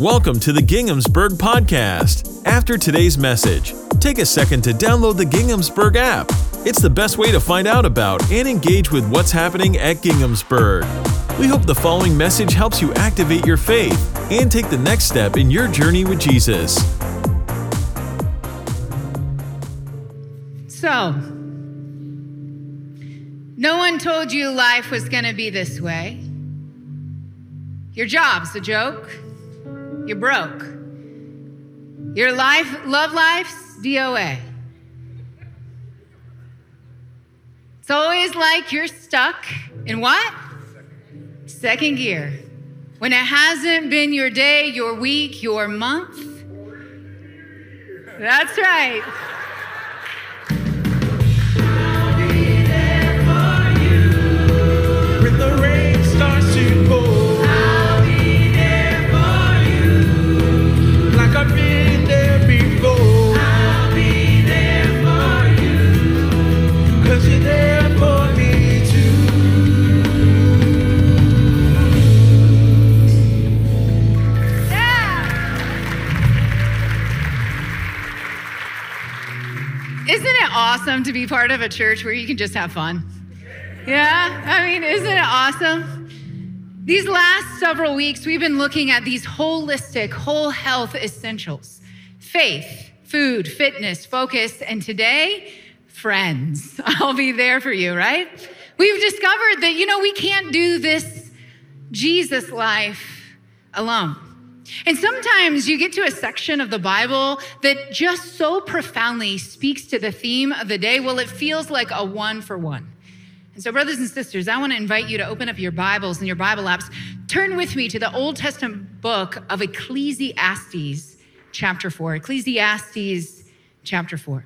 Welcome to the Ginghamsburg Podcast. After today's message, take a second to download the Ginghamsburg app. It's the best way to find out about and engage with what's happening at Ginghamsburg. We hope the following message helps you activate your faith and take the next step in your journey with Jesus. So, no one told you life was going to be this way. Your job's a joke. You're broke. Your life, love life's DOA. It's always like you're stuck in what? Second gear. When it hasn't been your day, your week, your month. That's right. To be part of a church where you can just have fun? Yeah? I mean, isn't it awesome? These last several weeks, we've been looking at these holistic, whole health essentials faith, food, fitness, focus, and today, friends. I'll be there for you, right? We've discovered that, you know, we can't do this Jesus life alone. And sometimes you get to a section of the Bible that just so profoundly speaks to the theme of the day. Well, it feels like a one for one. And so, brothers and sisters, I want to invite you to open up your Bibles and your Bible apps. Turn with me to the Old Testament book of Ecclesiastes, chapter 4. Ecclesiastes, chapter 4.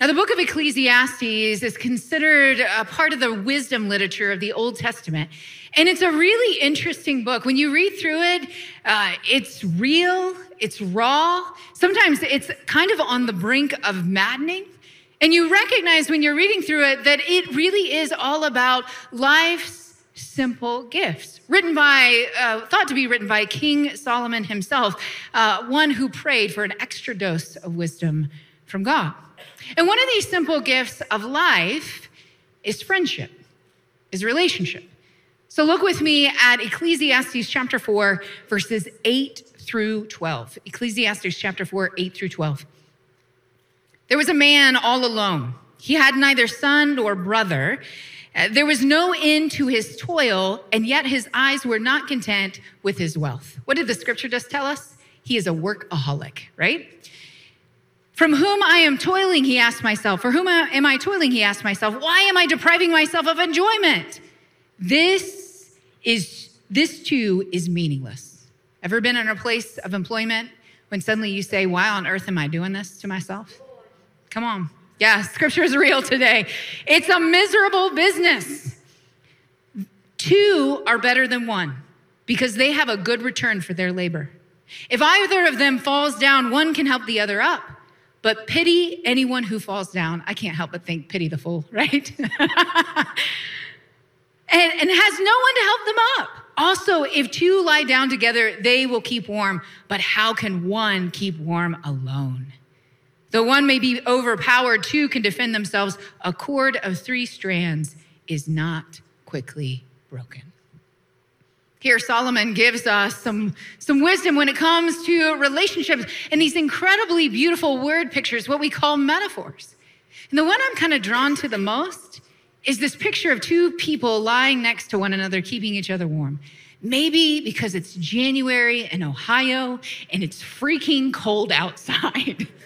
Now, the book of Ecclesiastes is considered a part of the wisdom literature of the Old Testament. And it's a really interesting book. When you read through it, uh, it's real, it's raw. Sometimes it's kind of on the brink of maddening. And you recognize when you're reading through it that it really is all about life's simple gifts. Written by, uh, thought to be written by King Solomon himself, uh, one who prayed for an extra dose of wisdom from God. And one of these simple gifts of life is friendship, is relationship. So look with me at Ecclesiastes chapter 4, verses 8 through 12. Ecclesiastes chapter 4, 8 through 12. There was a man all alone. He had neither son nor brother. Uh, There was no end to his toil, and yet his eyes were not content with his wealth. What did the scripture just tell us? He is a workaholic, right? From whom I am toiling, he asked myself. For whom am I toiling, he asked myself. Why am I depriving myself of enjoyment? This is this too is meaningless. Ever been in a place of employment when suddenly you say, Why on earth am I doing this to myself? Come on. Yeah, scripture is real today. It's a miserable business. Two are better than one because they have a good return for their labor. If either of them falls down, one can help the other up. But pity anyone who falls down. I can't help but think pity the fool, right? and, and has no one to help them up. Also, if two lie down together, they will keep warm. But how can one keep warm alone? Though one may be overpowered, two can defend themselves. A cord of three strands is not quickly broken. Here, Solomon gives us some, some wisdom when it comes to relationships and these incredibly beautiful word pictures, what we call metaphors. And the one I'm kind of drawn to the most is this picture of two people lying next to one another, keeping each other warm. Maybe because it's January in Ohio and it's freaking cold outside.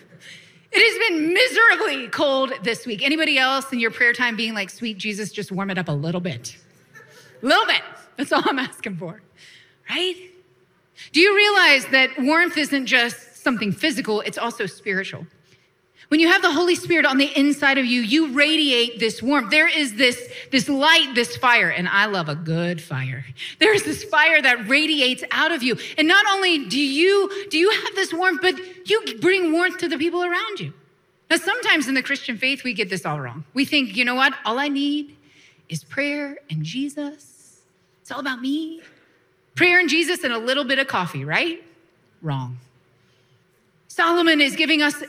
It has been miserably cold this week. Anybody else in your prayer time being like, sweet Jesus, just warm it up a little bit? A little bit. That's all I'm asking for, right? Do you realize that warmth isn't just something physical, it's also spiritual? When you have the Holy Spirit on the inside of you, you radiate this warmth. There is this, this light, this fire, and I love a good fire. There's this fire that radiates out of you. And not only do you, do you have this warmth, but you bring warmth to the people around you. Now, sometimes in the Christian faith, we get this all wrong. We think, you know what? All I need is prayer and Jesus. It's all about me. Prayer and Jesus and a little bit of coffee, right? wrong. Solomon is giving us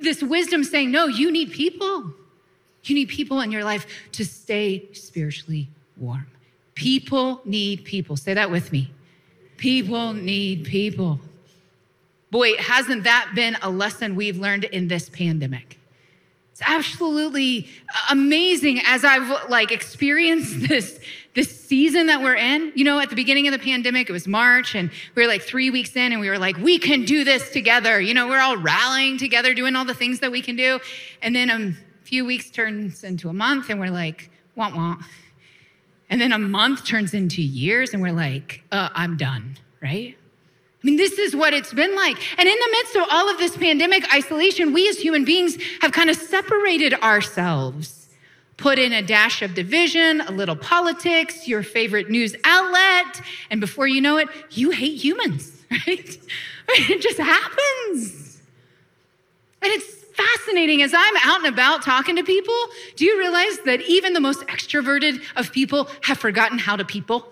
this wisdom saying, no, you need people. You need people in your life to stay spiritually warm. People need people. Say that with me. People need people. Boy, hasn't that been a lesson we've learned in this pandemic? It's absolutely amazing as I've like experienced this this season that we're in. You know, at the beginning of the pandemic, it was March and we were like 3 weeks in and we were like, we can do this together. You know, we're all rallying together doing all the things that we can do. And then a few weeks turns into a month and we're like, want want. And then a month turns into years and we're like, uh, I'm done, right? I mean, this is what it's been like. And in the midst of all of this pandemic isolation, we as human beings have kind of separated ourselves, put in a dash of division, a little politics, your favorite news outlet, and before you know it, you hate humans, right? It just happens. And it's fascinating as I'm out and about talking to people. Do you realize that even the most extroverted of people have forgotten how to people?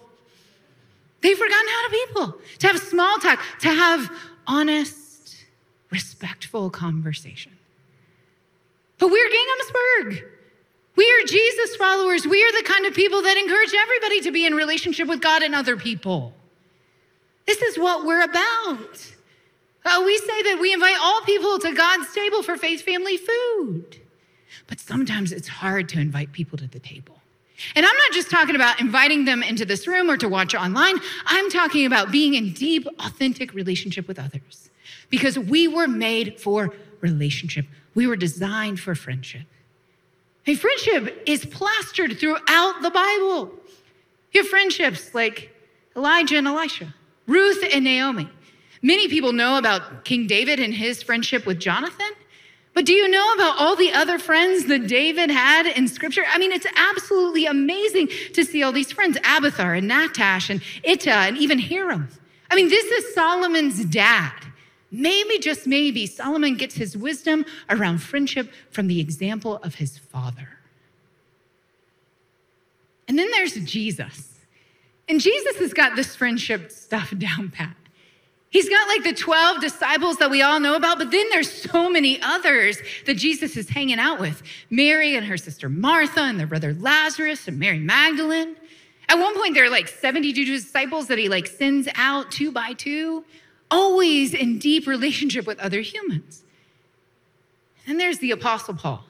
They've forgotten how to people, to have small talk, to have honest, respectful conversation. But we're Ginghamsburg. We are Jesus followers. We are the kind of people that encourage everybody to be in relationship with God and other people. This is what we're about. Uh, we say that we invite all people to God's table for faith family food. But sometimes it's hard to invite people to the table. And I'm not just talking about inviting them into this room or to watch online. I'm talking about being in deep, authentic relationship with others. Because we were made for relationship. We were designed for friendship. Hey, friendship is plastered throughout the Bible. You have friendships like Elijah and Elisha, Ruth and Naomi. Many people know about King David and his friendship with Jonathan. But do you know about all the other friends that David had in scripture? I mean, it's absolutely amazing to see all these friends Abiathar and Nahash and Ittai and even Hiram. I mean, this is Solomon's dad. Maybe, just maybe, Solomon gets his wisdom around friendship from the example of his father. And then there's Jesus. And Jesus has got this friendship stuff down pat. He's got like the 12 disciples that we all know about, but then there's so many others that Jesus is hanging out with Mary and her sister Martha and their brother Lazarus and Mary Magdalene. At one point, there are like 72 disciples that he like sends out two by two, always in deep relationship with other humans. And there's the Apostle Paul,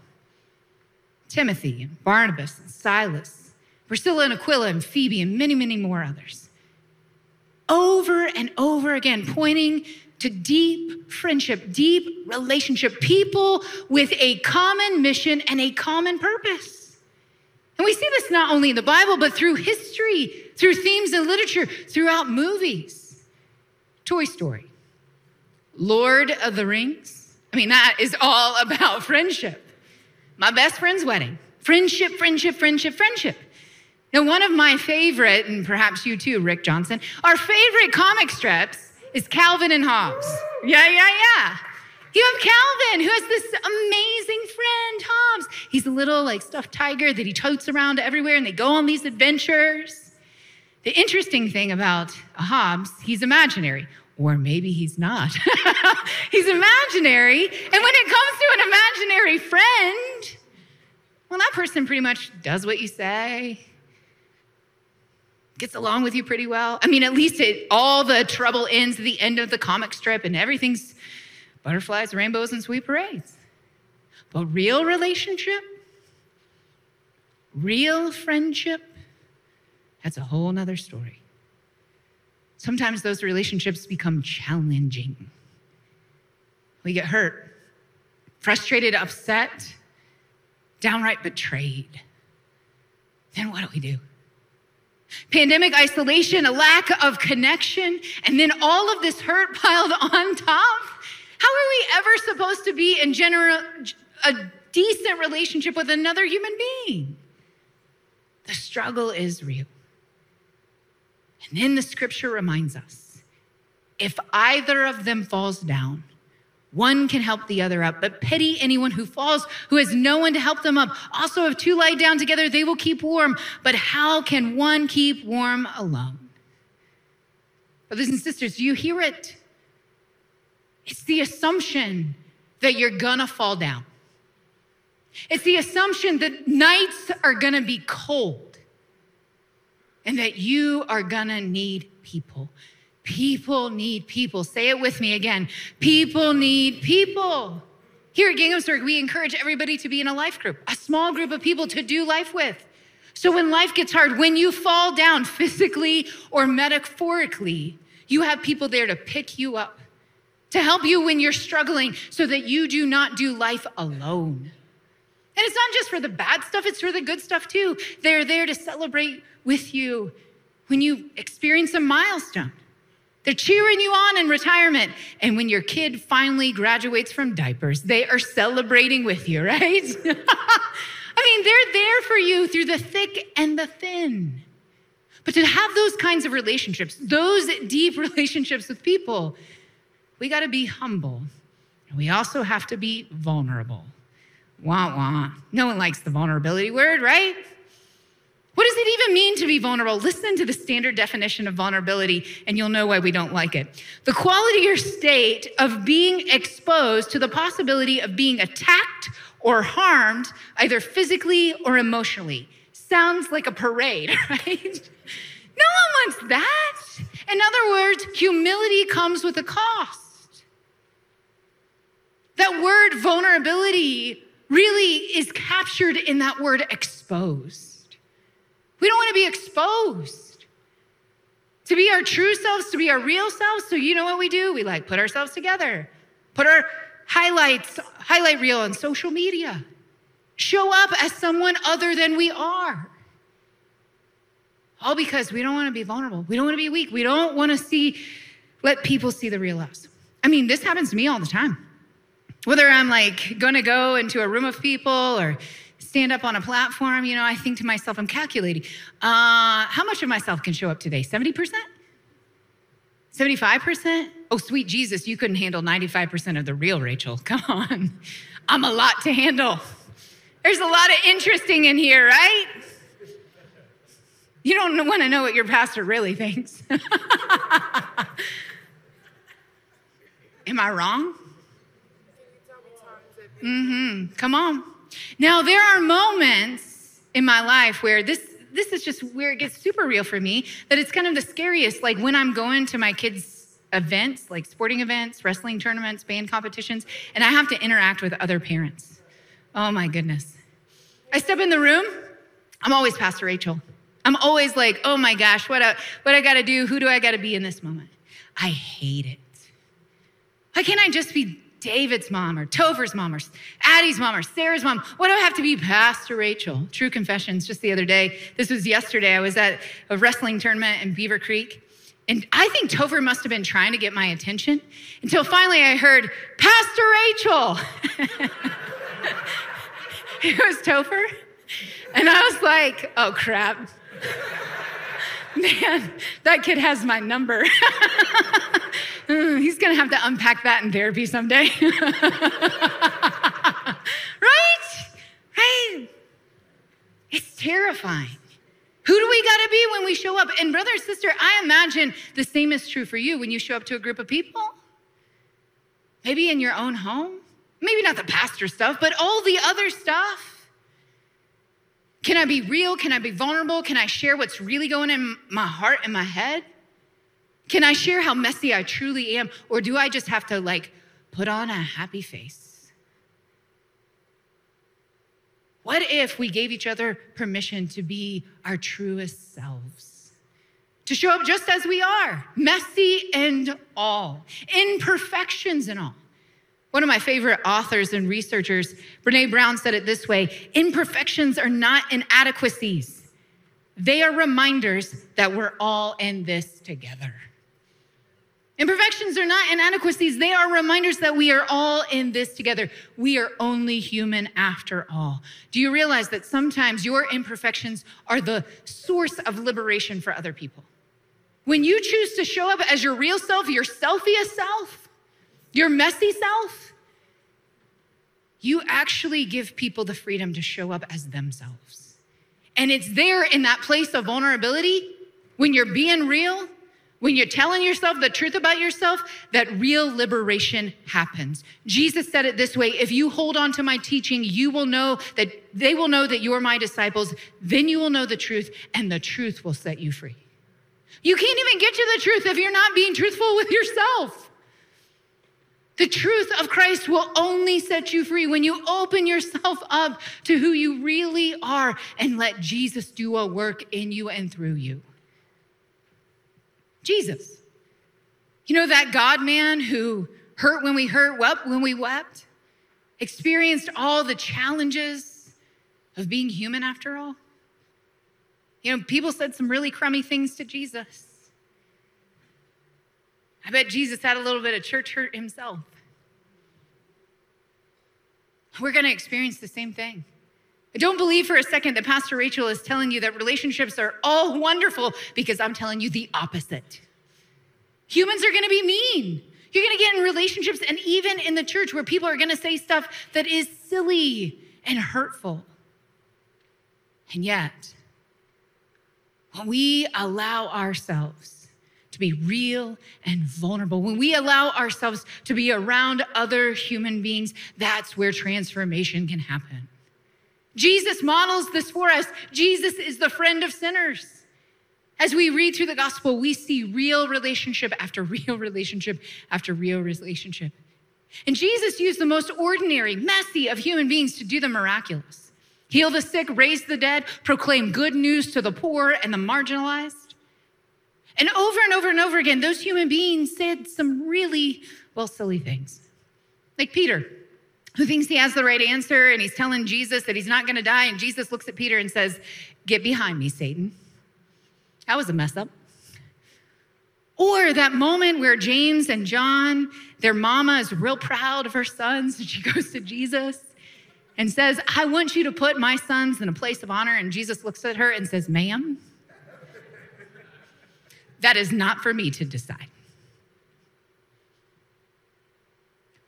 Timothy, and Barnabas, and Silas, Priscilla and Aquila, and Phoebe, and many, many more others over and over again, pointing to deep friendship, deep relationship, people with a common mission and a common purpose. And we see this not only in the Bible, but through history, through themes in literature, throughout movies. Toy Story, Lord of the Rings. I mean, that is all about friendship. My best friend's wedding. Friendship, friendship, friendship, friendship. Now, one of my favorite, and perhaps you too, Rick Johnson, our favorite comic strips is Calvin and Hobbes. Yeah, yeah, yeah. You have Calvin, who has this amazing friend, Hobbes. He's a little like stuffed tiger that he totes around everywhere, and they go on these adventures. The interesting thing about Hobbes, he's imaginary, or maybe he's not. he's imaginary, and when it comes to an imaginary friend, well, that person pretty much does what you say, gets along with you pretty well. I mean, at least it, all the trouble ends at the end of the comic strip and everything's butterflies, rainbows, and sweet parades. But real relationship, real friendship, that's a whole nother story. Sometimes those relationships become challenging. We get hurt, frustrated, upset, downright betrayed. Then what do we do? Pandemic isolation, a lack of connection, and then all of this hurt piled on top. How are we ever supposed to be in general a decent relationship with another human being? The struggle is real. And then the scripture reminds us if either of them falls down, one can help the other up, but pity anyone who falls, who has no one to help them up. Also, if two lie down together, they will keep warm. But how can one keep warm alone? Brothers and sisters, do you hear it? It's the assumption that you're gonna fall down. It's the assumption that nights are gonna be cold and that you are gonna need people. People need people. Say it with me again. People need people. Here at Ginghamsburg, we encourage everybody to be in a life group, a small group of people to do life with. So when life gets hard, when you fall down physically or metaphorically, you have people there to pick you up, to help you when you're struggling so that you do not do life alone. And it's not just for the bad stuff, it's for the good stuff too. They're there to celebrate with you when you experience a milestone. They're cheering you on in retirement. And when your kid finally graduates from diapers, they are celebrating with you, right? I mean, they're there for you through the thick and the thin. But to have those kinds of relationships, those deep relationships with people, we got to be humble. And we also have to be vulnerable. Wah wah. No one likes the vulnerability word, right? What does it even mean to be vulnerable? Listen to the standard definition of vulnerability, and you'll know why we don't like it. The quality or state of being exposed to the possibility of being attacked or harmed, either physically or emotionally. Sounds like a parade, right? No one wants that. In other words, humility comes with a cost. That word vulnerability really is captured in that word exposed. We don't want to be exposed. To be our true selves, to be our real selves. So you know what we do? We like put ourselves together, put our highlights, highlight reel on social media, show up as someone other than we are. All because we don't want to be vulnerable. We don't want to be weak. We don't want to see, let people see the real us. I mean, this happens to me all the time. Whether I'm like gonna go into a room of people or stand up on a platform, you know, I think to myself, I'm calculating, uh, how much of myself can show up today? 70%? 75%? Oh, sweet Jesus, you couldn't handle 95% of the real Rachel. Come on. I'm a lot to handle. There's a lot of interesting in here, right? You don't want to know what your pastor really thinks. Am I wrong? Mm-hmm. Come on. Now there are moments in my life where this this is just where it gets super real for me. That it's kind of the scariest. Like when I'm going to my kids' events, like sporting events, wrestling tournaments, band competitions, and I have to interact with other parents. Oh my goodness. I step in the room. I'm always Pastor Rachel. I'm always like, oh my gosh, what, I, what I gotta do? Who do I gotta be in this moment? I hate it. Why can't I just be David's mom or Topher's mom or Addie's mom or Sarah's mom? Why do I have to be Pastor Rachel? True confessions, just the other day. This was yesterday. I was at a wrestling tournament in Beavercreek. And I think Topher must have been trying to get my attention until finally I heard, Pastor Rachel. it was Topher. And I was like, oh crap. Man, that kid has my number. Mm, He's gonna have to unpack that in therapy someday. right? Right? It's terrifying. Who do we gotta be when we show up? And, brother, sister, I imagine the same is true for you when you show up to a group of people. Maybe in your own home. Maybe not the pastor stuff, but all the other stuff. Can I be real? Can I be vulnerable? Can I share what's really going in my heart and my head? Can I share how messy I truly am? Or do I just have to like put on a happy face? What if we gave each other permission to be our truest selves? To show up just as we are, messy and all, imperfections and all. One of my favorite authors and researchers, Brene Brown, said it this way imperfections are not inadequacies, they are reminders that we're all in this together. Imperfections are not inadequacies, they are reminders that we are all in this together. We are only human after all. Do you realize that sometimes your imperfections are the source of liberation for other people? When you choose to show up as your real self, your selfiest self, your messy self, you actually give people the freedom to show up as themselves. And it's there in that place of vulnerability when you're being real, When you're telling yourself the truth about yourself, that real liberation happens. Jesus said it this way if you hold on to my teaching, you will know that they will know that you're my disciples. Then you will know the truth, and the truth will set you free. You can't even get to the truth if you're not being truthful with yourself. The truth of Christ will only set you free when you open yourself up to who you really are and let Jesus do a work in you and through you. Jesus. You know that God man who hurt when we hurt, wept when we wept, experienced all the challenges of being human after all? You know, people said some really crummy things to Jesus. I bet Jesus had a little bit of church hurt himself. We're going to experience the same thing. I don't believe for a second that Pastor Rachel is telling you that relationships are all wonderful because I'm telling you the opposite. Humans are going to be mean. You're going to get in relationships and even in the church where people are going to say stuff that is silly and hurtful. And yet, when we allow ourselves to be real and vulnerable, when we allow ourselves to be around other human beings, that's where transformation can happen. Jesus models this for us. Jesus is the friend of sinners. As we read through the gospel, we see real relationship after real relationship after real relationship. And Jesus used the most ordinary, messy of human beings to do the miraculous heal the sick, raise the dead, proclaim good news to the poor and the marginalized. And over and over and over again, those human beings said some really, well, silly things. Like Peter, who thinks he has the right answer and he's telling Jesus that he's not going to die. And Jesus looks at Peter and says, Get behind me, Satan. That was a mess up. Or that moment where James and John, their mama is real proud of her sons, and she goes to Jesus and says, I want you to put my sons in a place of honor. And Jesus looks at her and says, Ma'am, that is not for me to decide.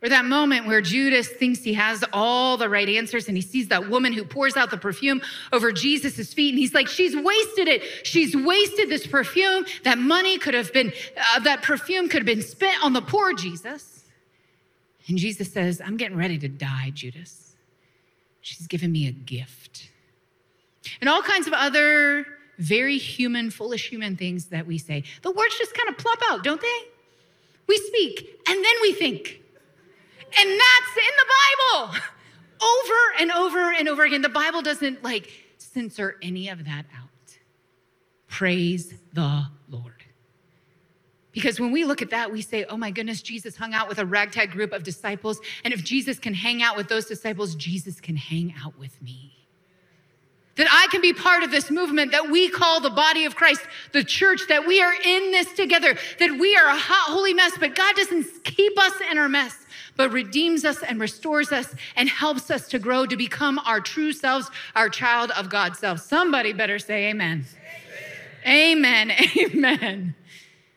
Or that moment where Judas thinks he has all the right answers and he sees that woman who pours out the perfume over Jesus' feet and he's like, She's wasted it. She's wasted this perfume. That money could have been, uh, that perfume could have been spent on the poor Jesus. And Jesus says, I'm getting ready to die, Judas. She's given me a gift. And all kinds of other very human, foolish human things that we say. The words just kind of plop out, don't they? We speak and then we think. And that's in the Bible over and over and over again. The Bible doesn't like censor any of that out. Praise the Lord. Because when we look at that, we say, oh my goodness, Jesus hung out with a ragtag group of disciples. And if Jesus can hang out with those disciples, Jesus can hang out with me. That I can be part of this movement that we call the body of Christ, the church, that we are in this together, that we are a hot, holy mess, but God doesn't keep us in our mess, but redeems us and restores us and helps us to grow to become our true selves, our child of God self. Somebody better say amen. Amen. Amen. amen.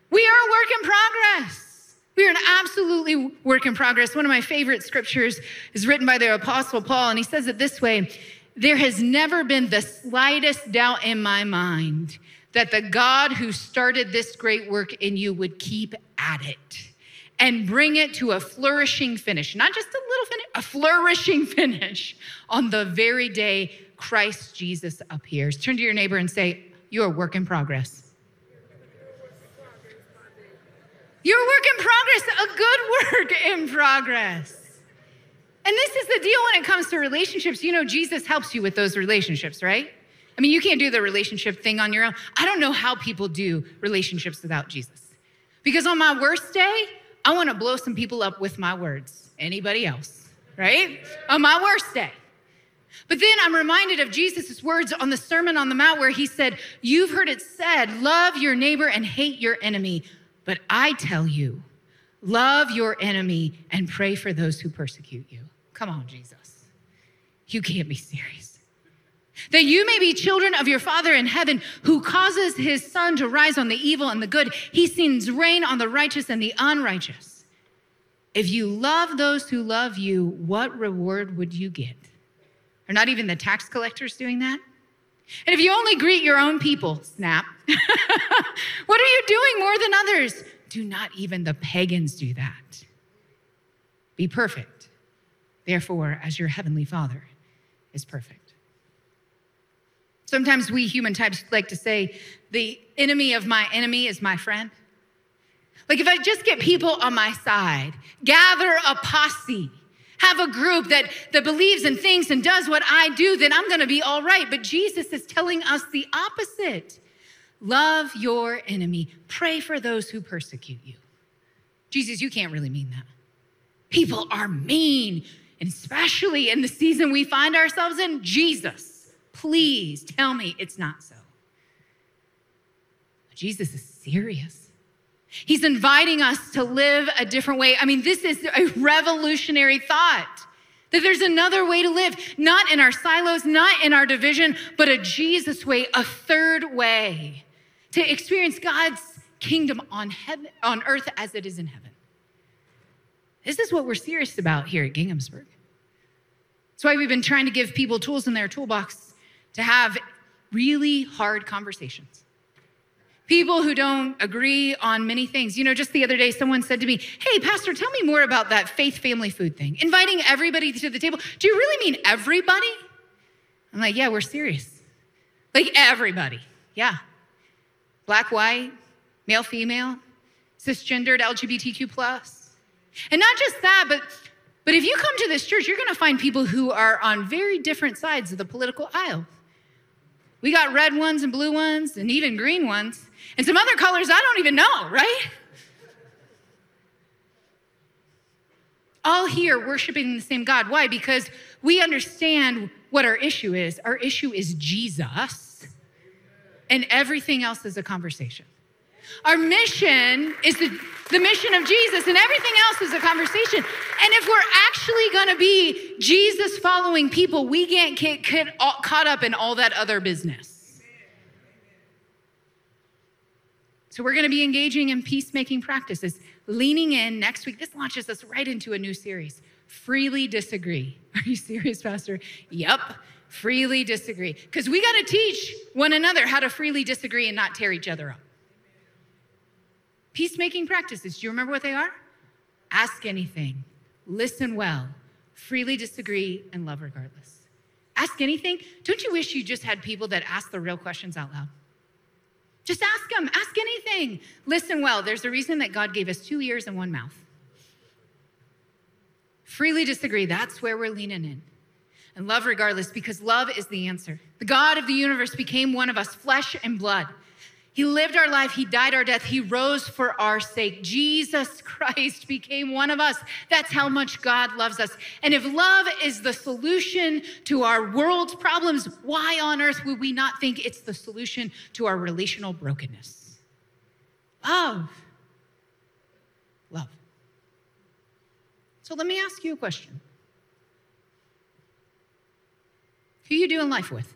We are a work in progress. We are an absolutely work in progress. One of my favorite scriptures is written by the Apostle Paul, and he says it this way There has never been the slightest doubt in my mind that the God who started this great work in you would keep at it and bring it to a flourishing finish, not just a little finish, a flourishing finish on the very day Christ Jesus appears. Turn to your neighbor and say, You're a work in progress. Your work in progress, a good work in progress. And this is the deal when it comes to relationships. You know, Jesus helps you with those relationships, right? I mean, you can't do the relationship thing on your own. I don't know how people do relationships without Jesus. Because on my worst day, I want to blow some people up with my words. Anybody else, right? On my worst day. But then I'm reminded of Jesus' words on the Sermon on the Mount where he said, You've heard it said, love your neighbor and hate your enemy. But I tell you, love your enemy and pray for those who persecute you. Come on, Jesus. You can't be serious. That you may be children of your Father in heaven, who causes his sun to rise on the evil and the good. He sends rain on the righteous and the unrighteous. If you love those who love you, what reward would you get? Are not even the tax collectors doing that? And if you only greet your own people, snap. what are you doing more than others? Do not even the pagans do that. Be perfect, therefore, as your heavenly Father is perfect. Sometimes we human types like to say, the enemy of my enemy is my friend. Like if I just get people on my side, gather a posse, have a group that, that believes and thinks and does what I do, then I'm gonna be all right. But Jesus is telling us the opposite. Love your enemy, pray for those who persecute you. Jesus, you can't really mean that. People are mean, and especially in the season we find ourselves in. Jesus, please tell me it's not so. Jesus is serious. He's inviting us to live a different way. I mean, this is a revolutionary thought that there's another way to live, not in our silos, not in our division, but a Jesus way, a third way to experience God's kingdom on heaven, on earth as it is in heaven. This is what we're serious about here at Ginghamsburg. That's why we've been trying to give people tools in their toolbox to have really hard conversations people who don't agree on many things. You know, just the other day, someone said to me, Hey, Pastor, tell me more about that faith family food thing, inviting everybody to the table. Do you really mean everybody? I'm like, Yeah, we're serious. Like everybody. Yeah. Black, white, male, female, cisgendered, LGBTQ. And not just that, but but if you come to this church, you're going to find people who are on very different sides of the political aisle. We got red ones and blue ones and even green ones and some other colors I don't even know, right? All here worshiping the same God. Why? Because we understand what our issue is. Our issue is Jesus, and everything else is a conversation. Our mission is the, the mission of Jesus, and everything else is a conversation. And if we're actually gonna be Jesus following people, we can't get caught up in all that other business. So we're going to be engaging in peacemaking practices, leaning in next week. This launches us right into a new series. Freely disagree. Are you serious, Pastor? Yep. Freely disagree. Because we got to teach one another how to freely disagree and not tear each other up. Peacemaking practices, do you remember what they are? Ask anything, listen well, freely disagree, and love regardless. Ask anything. Don't you wish you just had people that ask the real questions out loud? Just ask them, ask anything. Listen well, there's a reason that God gave us two ears and one mouth. Freely disagree, that's where we're leaning in. And love regardless, because love is the answer. The God of the universe became one of us, flesh and blood. He lived our life, He died our death, He rose for our sake. Jesus Christ became one of us. That's how much God loves us. And if love is the solution to our world's problems, why on earth would we not think it's the solution to our relational brokenness? Love. Love. So let me ask you a question Who are you doing life with?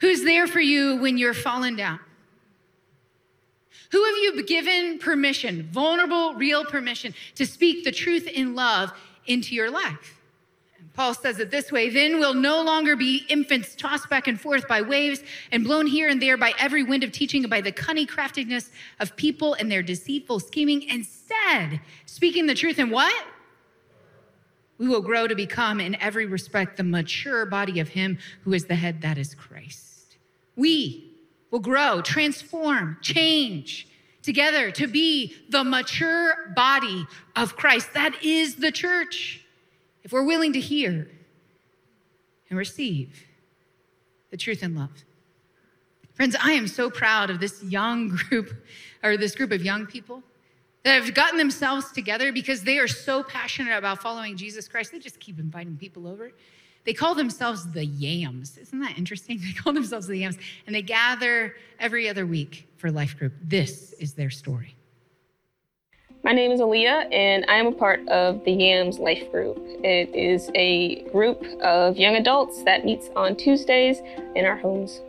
Who's there for you when you're falling down? Who have you given permission, vulnerable, real permission, to speak the truth in love into your life? And Paul says it this way then we'll no longer be infants tossed back and forth by waves and blown here and there by every wind of teaching and by the cunning craftiness of people and their deceitful scheming. Instead, speaking the truth in what? We will grow to become, in every respect, the mature body of Him who is the head, that is Christ. We will grow, transform, change together to be the mature body of Christ. That is the church. If we're willing to hear and receive the truth and love. Friends, I am so proud of this young group, or this group of young people that have gotten themselves together because they are so passionate about following Jesus Christ, they just keep inviting people over. They call themselves the Yams. Isn't that interesting? They call themselves the Yams, and they gather every other week for life group. This is their story. My name is Aaliyah, and I am a part of the YAMS Life Group. It is a group of young adults that meets on Tuesdays in our homes.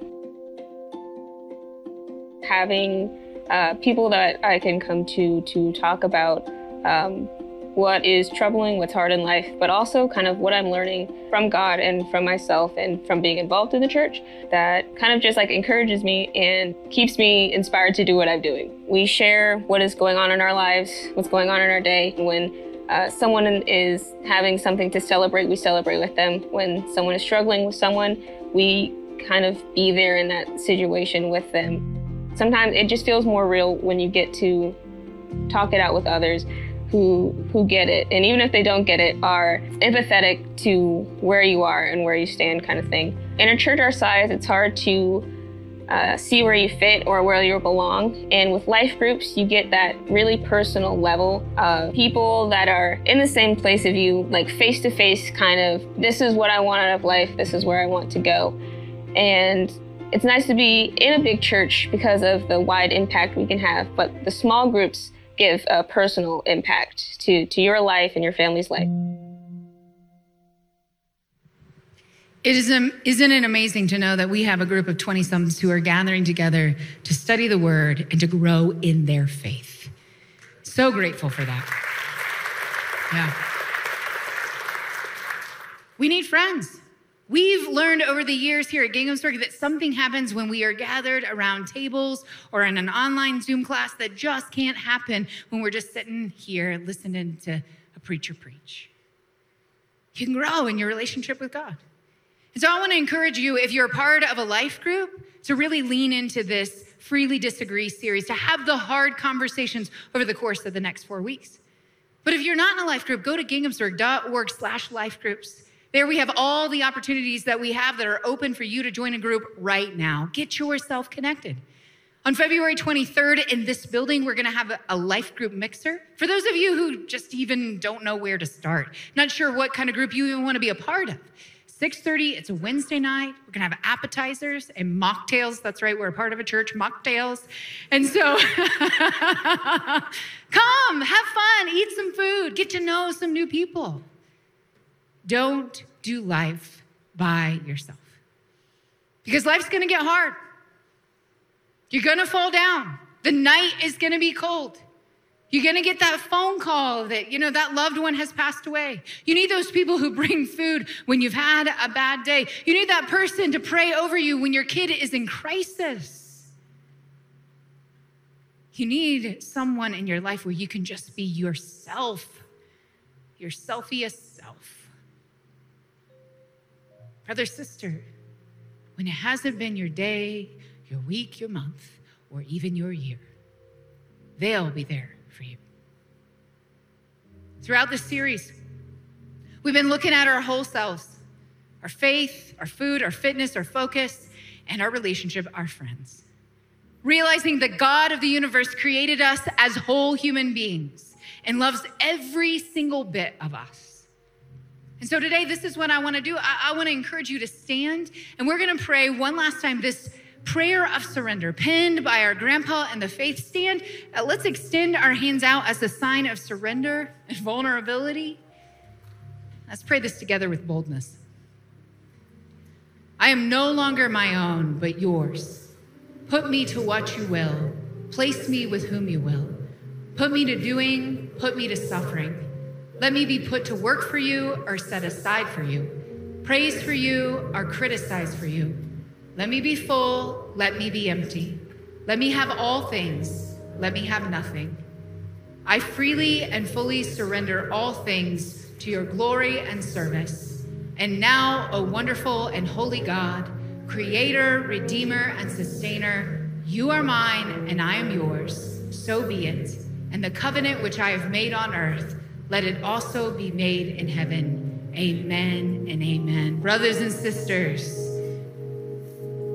Having uh, people that I can come to to talk about um, what is troubling, what's hard in life, but also kind of what I'm learning from God and from myself and from being involved in the church that kind of just like encourages me and keeps me inspired to do what I'm doing. We share what is going on in our lives, what's going on in our day. When uh, someone is having something to celebrate, we celebrate with them. When someone is struggling with someone, we kind of be there in that situation with them. Sometimes it just feels more real when you get to talk it out with others who who get it. And even if they don't get it are empathetic to where you are and where you stand kind of thing. In a church our size it's hard to uh, see where you fit or where you belong. And with life groups you get that really personal level of people that are in the same place of you like face to face kind of this is what i want out of life. This is where i want to go. And it's nice to be in a big church because of the wide impact we can have but the small groups give a personal impact to, to your life and your family's life. It is, um, isn't it amazing to know that we have a group of 20 somethings who are gathering together to study the word and to grow in their faith? So grateful for that. Yeah. We need friends. We've learned over the years here at Ginghamsburg that something happens when we are gathered around tables or in an online Zoom class that just can't happen when we're just sitting here listening to a preacher preach. You can grow in your relationship with God. And so I want to encourage you, if you're a part of a life group, to really lean into this Freely Disagree series, to have the hard conversations over the course of the next four weeks. But if you're not in a life group, go to ginghamsburg.org slash life groups there we have all the opportunities that we have that are open for you to join a group right now. Get yourself connected. On February 23rd in this building, we're to have a, life group mixer. For those of you who just even don't know where to start, not sure what kind of group you even want to be a part of. 6:30, it's a Wednesday night. We're to have appetizers and mocktails. That's right, we're a part of a church, mocktails. And so come, have fun, eat some food, get to know some new people. Don't do life by yourself. Because life's gonna get hard. You're gonna fall down. The night is gonna be cold. You're gonna get that phone call that, you know, that loved one has passed away. You need those people who bring food when you've had a bad day. You need that person to pray over you when your kid is in crisis. You need someone in your life where you can just be yourself, your selfiest self. Brother, sister, when it hasn't been your day, your week, your month, or even your year, they'll be there for you. Throughout this series, we've been looking at our whole selves our faith, our food, our fitness, our focus, and our relationship, our friends. Realizing that God of the universe created us as whole human beings and loves every single bit of us. And so today, this is what I want to do. I, I want to encourage you to stand, and we're going to pray one last time this prayer of surrender, pinned by our grandpa and the faith stand. Uh, let's extend our hands out as a sign of surrender and vulnerability. Let's pray this together with boldness. I am no longer my own, but yours. Put me to what you will, place me with whom you will. Put me to doing, put me to suffering. Let me be put to work for you or set aside for you, praise for you or criticize for you. Let me be full, let me be empty. Let me have all things, let me have nothing. I freely and fully surrender all things to your glory and service. And now, O wonderful and holy God, creator, redeemer, and sustainer, you are mine and I am yours. So be it. And the covenant which I have made on earth, let it also be made in heaven. Amen and amen. Brothers and sisters,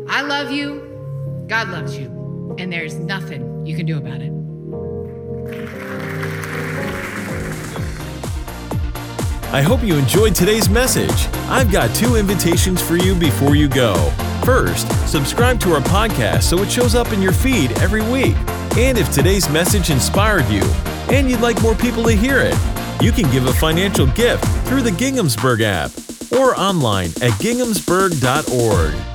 I love you, God loves you, and there's nothing you can do about it. I hope you enjoyed today's message. I've got two invitations for you before you go. First, subscribe to our podcast so it shows up in your feed every week. And if today's message inspired you and you'd like more people to hear it, you can give a financial gift through the Ginghamsburg app or online at ginghamsburg.org.